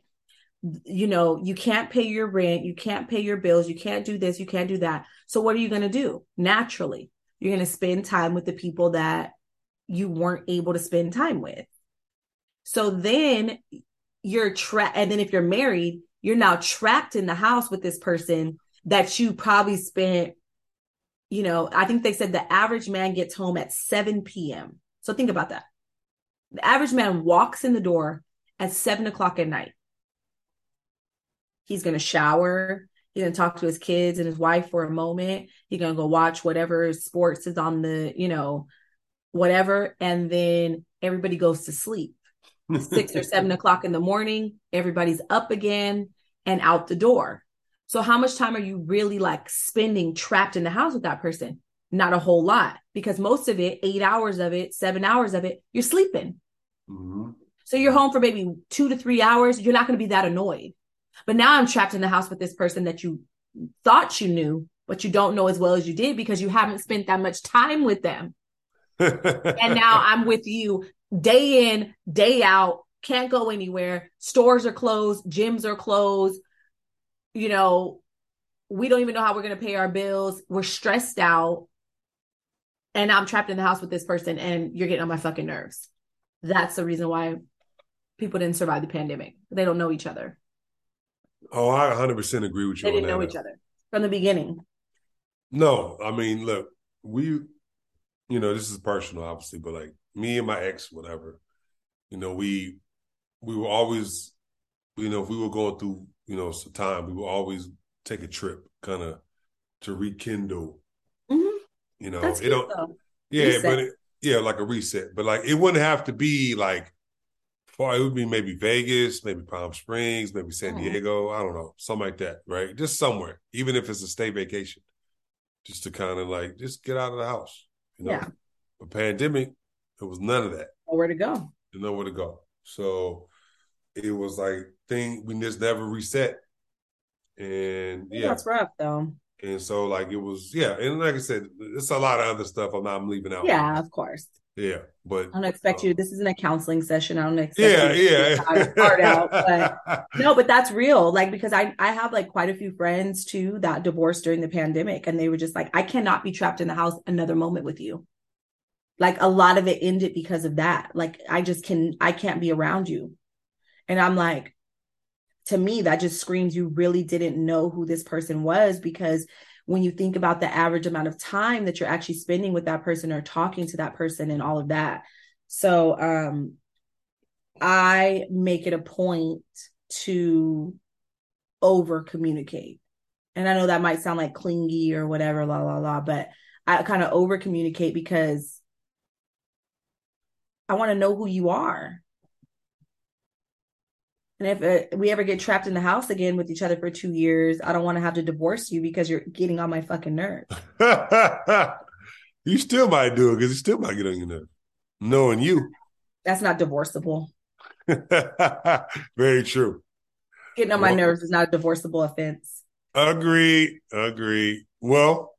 You know, you can't pay your rent. You can't pay your bills. You can't do this. You can't do that. So, what are you going to do? Naturally, you're going to spend time with the people that you weren't able to spend time with. So then you're trapped. And then if you're married, you're now trapped in the house with this person that you probably spent you know, I think they said the average man gets home at 7 p.m. So think about that. The average man walks in the door at seven o'clock at night. He's going to shower. He's to talk to his kids and his wife for a moment. He's to go watch whatever sports is on the, you know, whatever. And then everybody goes to sleep. Six or seven o'clock in the morning, everybody's up again and out the door. So how much time are you really like spending trapped in the house with that person? Not a whole lot because most of it, eight hours of it, seven hours of it, you're sleeping. Mm-hmm. So you're home for maybe two to three hours. You're not going to be that annoyed. But now I'm trapped in the house with this person that you thought you knew, but you don't know as well as you did because you haven't spent that much time with them. and now I'm with you day in, day out, can't go anywhere. Stores are closed, gyms are closed, you know, we don't even know how we're going to pay our bills. We're stressed out. And I'm trapped in the house with this person and you're getting on my fucking nerves. That's the reason why people didn't survive the pandemic. They don't know each other. Oh, I 100% agree with you. They didn't know each other from the beginning. No, I mean, look, we, you know, this is personal, obviously, but like me and my ex, whatever, you know, we, we were always, you know, if we were going through you know, some time, we will always take a trip kind of to rekindle. Mm-hmm. You know, That's it don't. Though. Yeah, reset. but it, yeah, like a reset. But like it wouldn't have to be like far. It would be maybe Vegas, maybe Palm Springs, maybe San mm-hmm. Diego. I don't know, something like that, right? Just somewhere, even if it's a stay vacation, just to kind of like just get out of the house. You know? Yeah. But pandemic, it was none of that. Nowhere to go. Nowhere to go. So it was like thing we just never reset. And yeah, that's rough though. And so like it was, yeah, and like I said, it's a lot of other stuff I'm not leaving out. Yeah, of course. Yeah, but I don't expect uh, you. This isn't a counseling session. I don't expect. Yeah, yeah. Part out, but no, but that's real. Like because I I have like quite a few friends too that divorced during the pandemic, and they were just like, I cannot be trapped in the house another moment with you. Like a lot of it ended because of that. Like I just can I can't be around you, and I'm like, to me, that just screams you really didn't know who this person was because when you think about the average amount of time that you're actually spending with that person or talking to that person and all of that. So um I make it a point to over communicate. And I know that might sound like clingy or whatever, la la la, but I kind of over communicate because I want to know who you are. And if uh, we ever get trapped in the house again with each other for two years, I don't want to have to divorce you because you're getting on my fucking nerves. you still might do it because you still might get on your nerves. Knowing you. That's not divorceable. Very true. Getting on my nerves is not a divorceable offense. Agree. Agree. Well,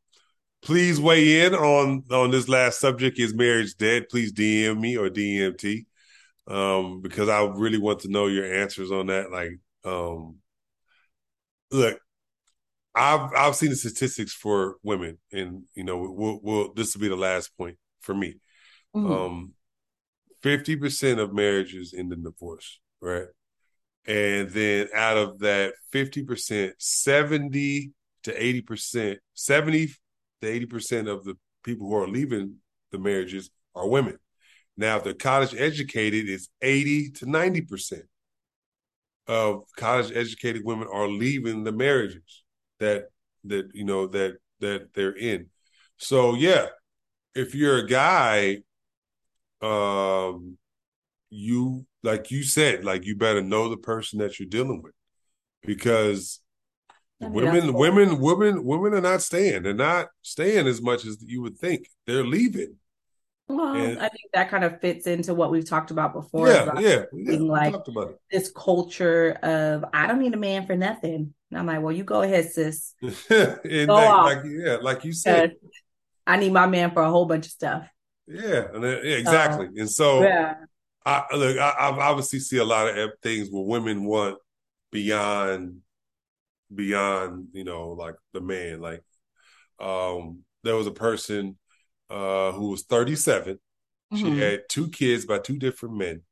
please weigh in on on this last subject. Is marriage dead? Please DM me or DMT um, because I really want to know your answers on that. Like, um, look, I've I've seen the statistics for women, and you know, we'll, we'll this will be the last point for me. Mm-hmm. Um, fifty percent of marriages end in divorce, right? And then out of that fifty percent, seventy to eighty percent, seventy to eighty percent of the people who are leaving the marriages are women. Now, if they're college educated, it's 80 to 90% of college educated women are leaving the marriages that that you know that that they're in. So yeah, if you're a guy, um you like you said, like you better know the person that you're dealing with. Because women, women, women, women are not staying. They're not staying as much as you would think. They're leaving. Well, and, I think that kind of fits into what we've talked about before. Yeah, about yeah, yeah. Like this culture of I don't need a man for nothing. And I'm like, well, you go ahead, sis. go like, off. like, yeah, like you said, I need my man for a whole bunch of stuff. Yeah, and then, yeah, exactly. and so, yeah. I look, I, I obviously see a lot of things where women want beyond, beyond, you know, like the man. Like, um, there was a person uh, who was 37. Mm-hmm. She had two kids by two different men.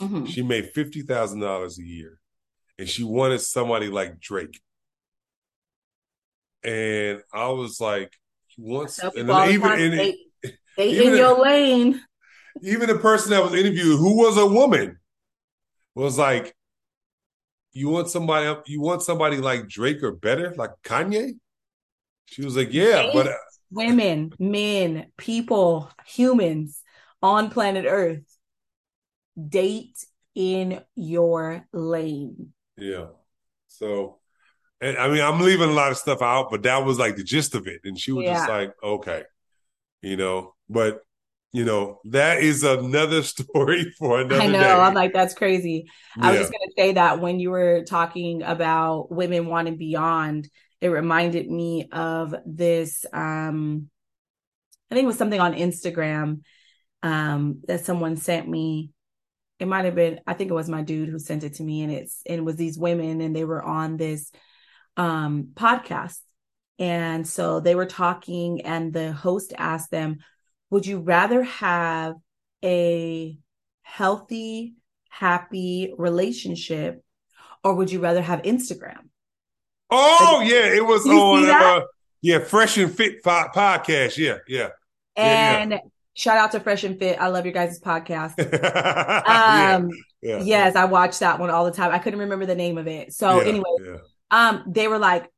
Mm-hmm. She made fifty thousand dollars a year, and she wanted somebody like Drake. And I was like, once, Tell and even and they, they even in your lane. even the person that was interviewed, who was a woman, was like, "You want somebody? You want somebody like Drake or better, like Kanye?" She was like, "Yeah, but Women, men, people, humans on planet Earth, date in your lane. yeah." So, and I mean, I'm leaving a lot of stuff out, but that was like the gist of it, and she was just like, "Okay," you know, but. You know, that is another story for another I know. day. I'm like, that's crazy. I was just going to say that when you were talking about women wanting beyond, it reminded me of this. Um, I think it was something on Instagram um, that someone sent me. It might have been, I think it was my dude who sent it to me, and it's and it was these women, and they were on this um, podcast, and so they were talking, and the host asked them, "Would you rather have a healthy, happy relationship, or would you rather have Instagram?" Oh yeah, it was on uh, yeah, Fresh and Fit po- podcast. Yeah, yeah. Yeah, yeah. And shout out to Fresh and Fit. I love your guys' podcast. Um, yeah. yes, I watch that one all the time. I couldn't remember the name of it. So yeah, anyway, yeah. um, they were like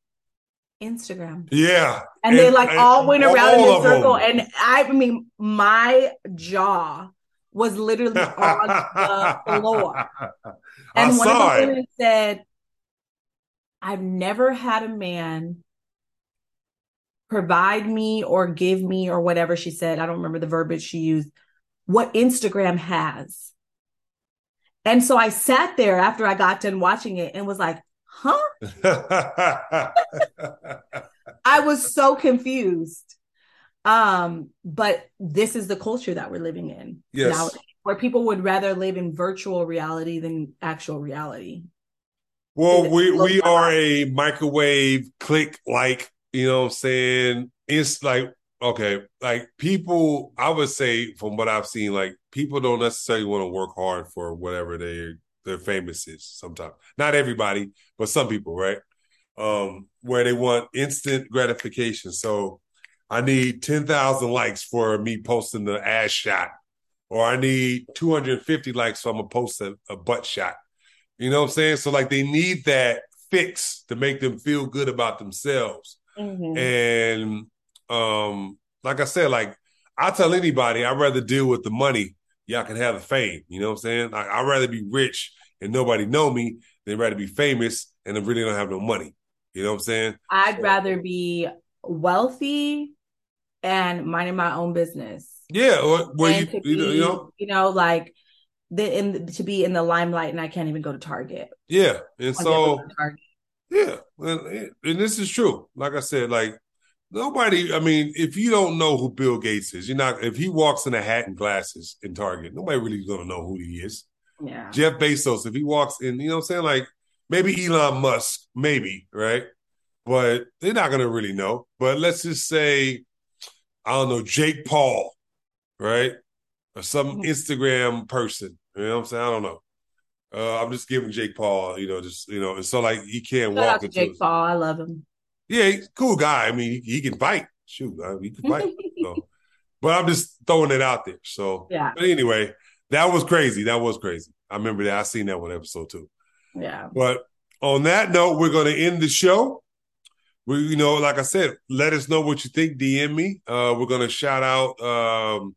Instagram. Yeah. And, they like and all went around in a circle. them. And I mean, my jaw was literally on the floor. I And one saw of the women said, I've never had a man provide me or give me or whatever she said. I don't remember the verbiage she used, what Instagram has. And so I sat there after I got done watching it and was like, huh? I was so confused. Um, but this is the culture that we're living in Yes. now, where people would rather live in virtual reality than actual reality. Well, we we are a microwave click like, you know what I'm saying? It's like okay, like people I would say from what I've seen, like people don't necessarily want to work hard for whatever they their famous is sometimes. Not everybody, but some people, right? Um, where they want instant gratification. So I need 10,000 likes for me posting the ass shot, or I need 250 likes so I'm gonna post a, a butt shot. You know what I'm saying? So like they need that fix to make them feel good about themselves. And um, like I said, like I tell anybody, I'd rather deal with the money. Y'all can have the fame. You know what I'm saying? Like, I'd rather be rich and nobody know me than rather be famous and I really don't have no money. You know what I'm saying? I'd rather be wealthy and minding my own business. Yeah. Or where you, you be, you know, you know, like the in to be in the limelight and I can't even go to Target. yeah. And so go to Target. Yeah, and, and this is true. Like I said, like nobody. I mean, if you don't know who Bill Gates is, you're not. If he walks in a hat and glasses in Target, nobody really gonna know who he is. Yeah. Jeff Bezos, if he walks in, you know what I'm saying? Like maybe Elon Musk, maybe right, but they're not gonna really know. But let's just say, I don't know, Jake Paul, right, or some Mhm. Instagram person. You know what I'm saying? I don't know. Uh, I'm just giving Jake Paul, you know, just you know, and so like he can't Shout walk out to into. Jake Paul. I love him. Yeah, he's a cool guy. I mean, he, he can fight. Shoot, I mean, he can fight. so, but I'm just throwing it out there. So, Yeah. but anyway, that was crazy. That was crazy. I remember that. I seen that one episode too. Yeah. But on that note, we're going to end the show. We, you know, like I said, let us know what you think. DM me. Uh, we're going to shout out, um,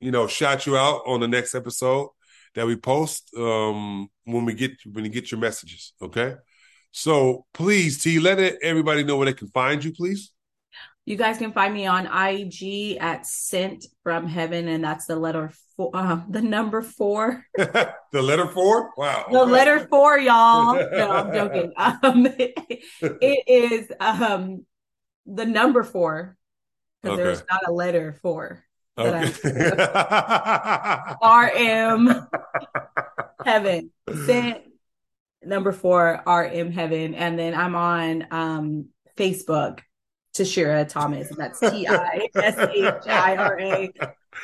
you know, shout you out on the next episode that we post um, when we get when you get your messages. Okay. So please, T, let it, everybody know where they can find you, please. You guys can find me on IG at Sent from Heaven, and that's the letter four, uh, the number four, the letter four. Wow. the okay. letter four, y'all. No, I'm joking. Um, it is um the number four because Okay. there's not a letter four. Okay. RM Heaven. Sent number four, RM Heaven. And then I'm on um Facebook, Tishira Thomas. That's T I S H I R A.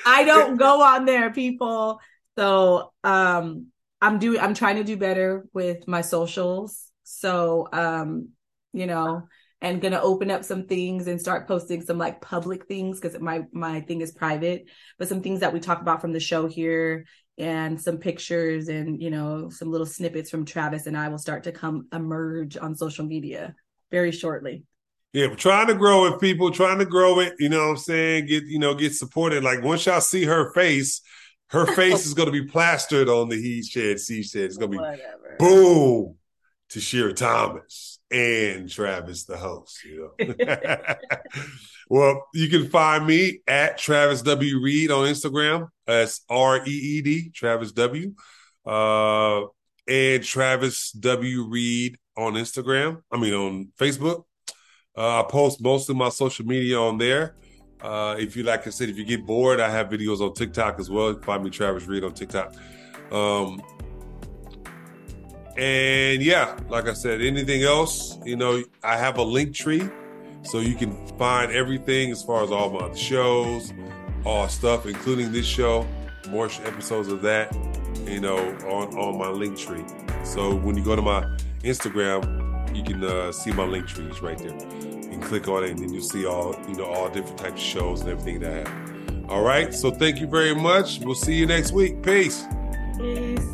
I don't go on there, people. So um I'm doing I'm trying to do better with my socials. So um, you know, and gonna open up some things and start posting some like public things because my my thing is private, but some things that we talk about from the show here and some pictures and you know some little snippets from Travis and I will start to come emerge on social media very shortly. Yeah, we're trying to grow it, people, trying to grow it, you know what I'm saying? Get, you know, get supported. Like once y'all see her face, her face is gonna be plastered on the he shed, she shed. It's gonna be Whatever. boom Tishira Thomas and Travis, the host. You know. well, you can find me at Travis W Reed on Instagram. That's R E E D, Travis W. Uh, and Travis W Reed on Instagram. I mean on Facebook. Uh, I post most of my social media on there. Uh, if you like I said, if you get bored, I have videos on TikTok as well. Find me Travis Reed on TikTok. Um, and yeah, like I said, anything else, you know, I have a Linktree so you can find everything as far as all my shows, all stuff, including this show, more episodes of that, you know, on, on my Linktree. So when you go to my Instagram, you can uh, see my Linktree is right there. You can click on it and then you'll see all, you know, all different types of shows and everything that I have. All right. So thank you very much. We'll see you next week. Peace. Peace.